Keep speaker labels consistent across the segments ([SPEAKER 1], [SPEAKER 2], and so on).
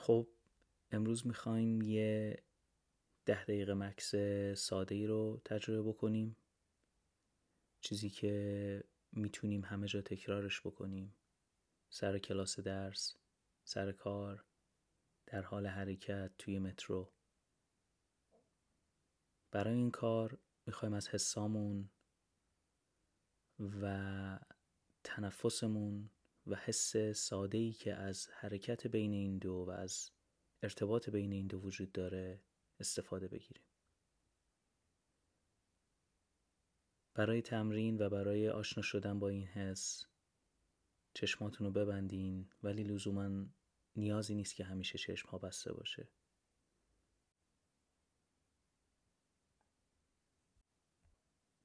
[SPEAKER 1] خب امروز می‌خوایم یه ده دقیقه مکس ساده ای رو تجربه بکنیم. چیزی که می‌تونیم همه جا تکرارش بکنیم. سر کلاس درس سر کار در حال حرکت توی مترو. برای این کار می‌خوایم از حسامون و تنفسمون و حس ساده ای که از حرکت بین این دو و از ارتباط بین این دو وجود داره استفاده بگیریم. برای تمرین و برای آشنا شدن با این حس چشماتون رو ببندین ولی لزوما نیازی نیست که همیشه چشم ها بسته باشه.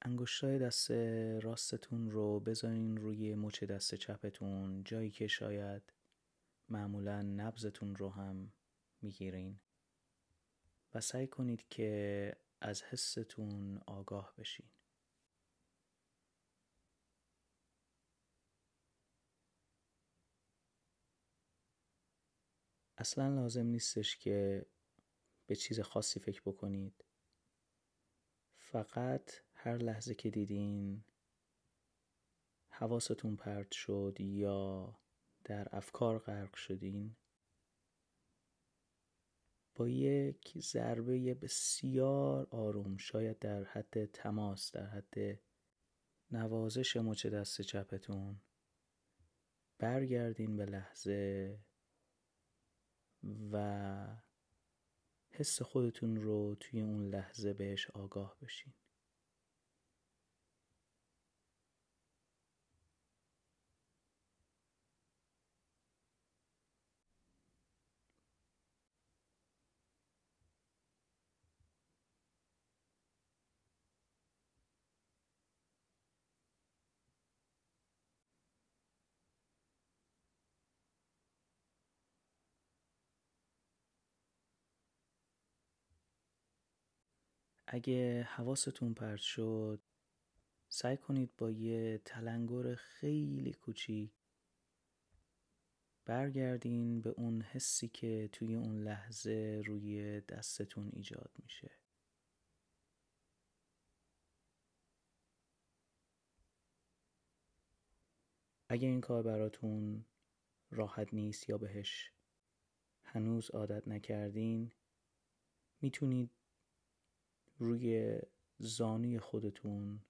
[SPEAKER 1] انگشتای دست راستتون رو بذارین روی مچ دست چپتون. جایی که شاید معمولا نبزتون رو هم می‌گیرین. و سعی کنید که از حستون آگاه بشین. اصلا لازم نیستش که به چیز خاصی فکر بکنید. فقط هر لحظه که دیدین حواستون پرت شد یا در افکار غرق شدین با یک ضربه بسیار آروم شاید در حد تماس در حد نوازش مچ دست چپتون برگردین به لحظه و حس خودتون رو توی اون لحظه بهش آگاه بشین. اگه حواستون پرت شد سعی کنید با یه تلنگر خیلی کوچیک برگردین به اون حسی که توی اون لحظه روی دستتون ایجاد میشه. اگه این کار براتون راحت نیست یا بهش هنوز عادت نکردین می‌تونید روی زانوی خودتون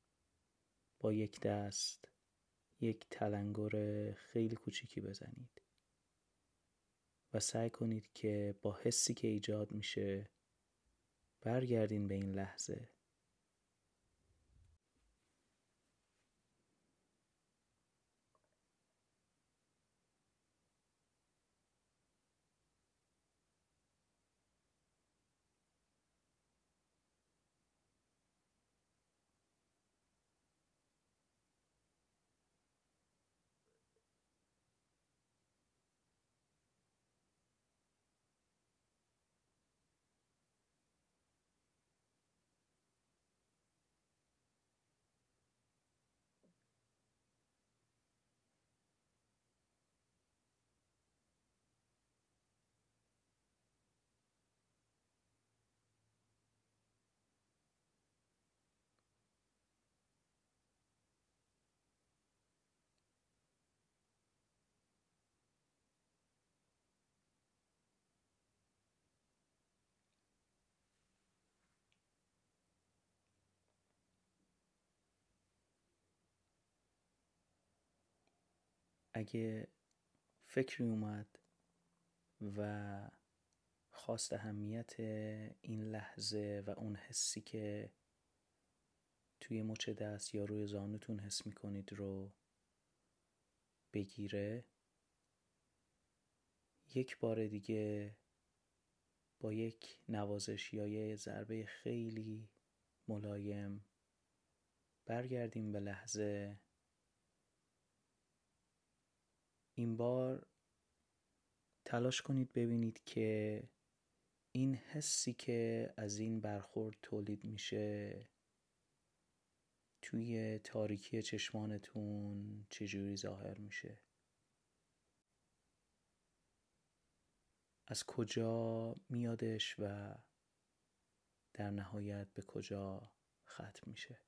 [SPEAKER 1] با یک دست یک تلنگر خیلی کوچیکی بزنید و سعی کنید که با حسی که ایجاد میشه برگردین به این لحظه. اگه فکری اومد و خواست اهمیت این لحظه و اون حسی که توی مچ دست یا روی زانوتون حس می‌کنید رو بگیره یک بار دیگه با یک نوازش یا یه ضربه خیلی ملایم برگردیم به لحظه این بار تلاش کنید ببینید که این حسی که از این برخورد تولید میشه توی تاریکی چشمانتون چجوری ظاهر میشه. از کجا میادش و در نهایت به کجا ختم میشه؟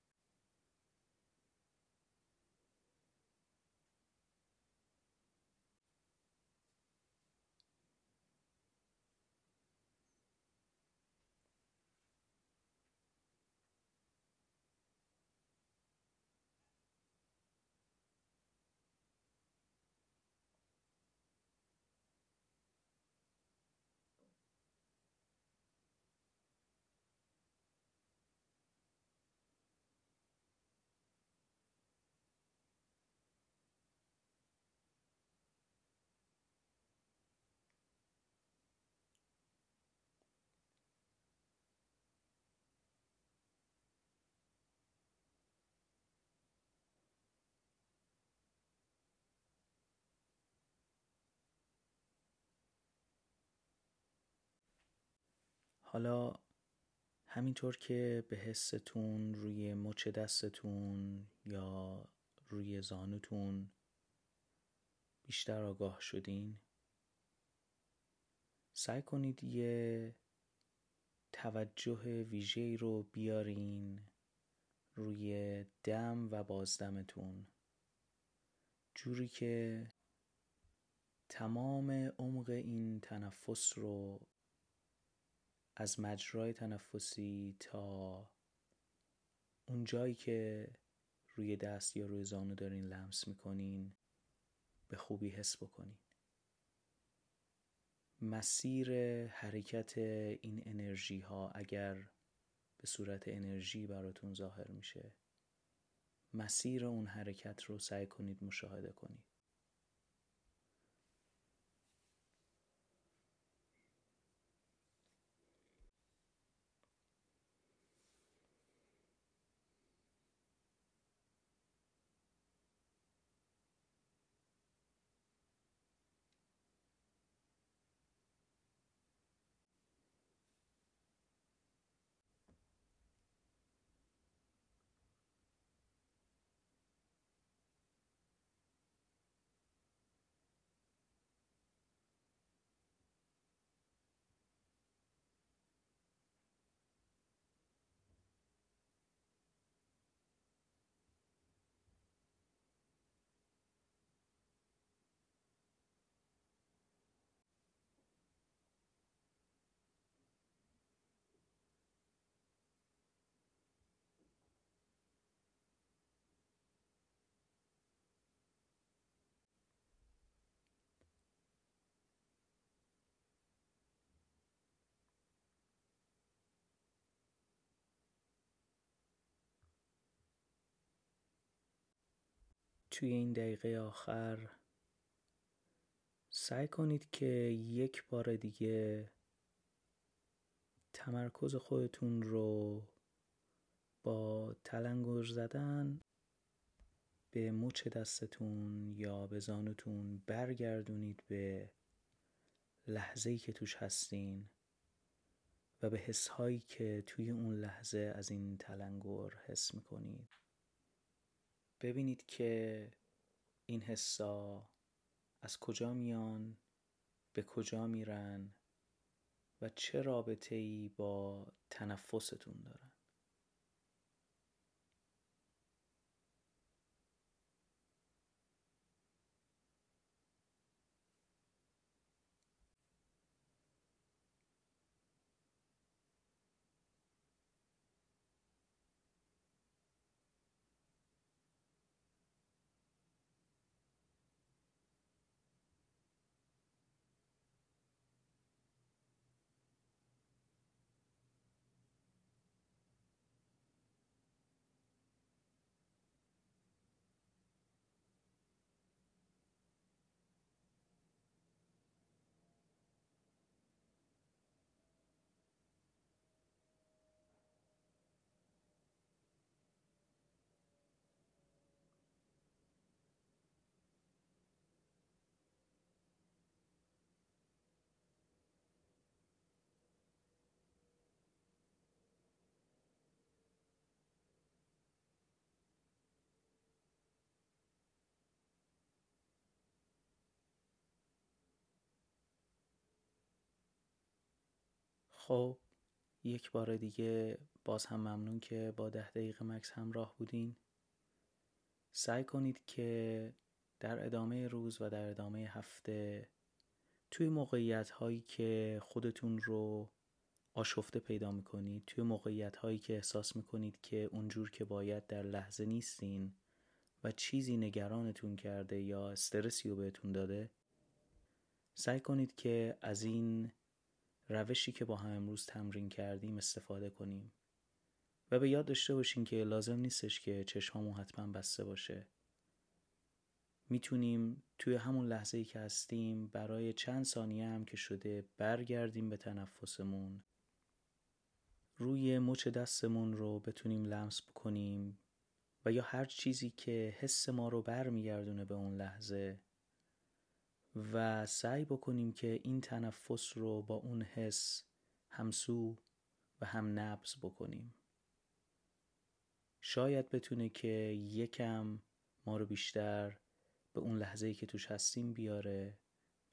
[SPEAKER 1] حالا همینطور که به حستون روی مچ دستتون یا روی زانوتون بیشتر آگاه شدین سعی کنید یه توجه ویژه‌ای رو بیارین روی دم و بازدمتون. جوری که تمام عمق این تنفس رو از مجرای تنفسی تا اون جایی که روی دست یا روی زانو دارین لمس می‌کنین به خوبی حس بکنین. مسیر حرکت این انرژی ها اگر به صورت انرژی براتون ظاهر میشه مسیر اون حرکت رو سعی کنید مشاهده کنید. توی این دقیقه آخر. سعی کنید که یک بار دیگه تمرکز خودتون رو با تلنگر زدن به مچ دستتون یا به زانوتون برگردونید به لحظه‌ای که توش هستین و به حسهایی که توی اون لحظه از این تلنگر حس می‌کنید. ببینید که این حسا از کجا میان به کجا میرن و چه رابطه ای با تنفستون دارن. خب یک بار دیگه باز هم ممنون که با ده دقیقه مکس همراه بودین. سعی کنید که در ادامه روز و در ادامه هفته توی موقعیت هایی که خودتون رو آشفته پیدا می‌کنید توی موقعیت هایی که احساس می‌کنید که اونجور که باید در لحظه نیستین و چیزی نگرانتون کرده یا استرسی رو بهتون داده سعی کنید که از این روشی که با هم امروز تمرین کردیم استفاده کنیم. و به یاد داشته باشین که لازم نیستش که چشمامون حتما بسته باشه. می‌تونیم توی همون لحظه ای که هستیم برای چند ثانیه هم که شده برگردیم به تنفسمون. روی مچ دستمون رو بتونیم لمس بکنیم و یا هر چیزی که حس ما رو برمیگردونه به اون لحظه و سعی بکنیم که این تنفس رو با اون حس همسو و هم نبز بکنیم. شاید بتونه که یکم ما رو بیشتر به اون لحظه ای که توش هستیم بیاره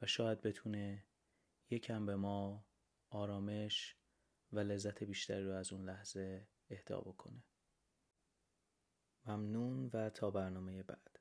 [SPEAKER 1] و شاید بتونه یکم به ما آرامش و لذت بیشتری رو از اون لحظه اهدا بکنه. ممنون و تا برنامه بعد.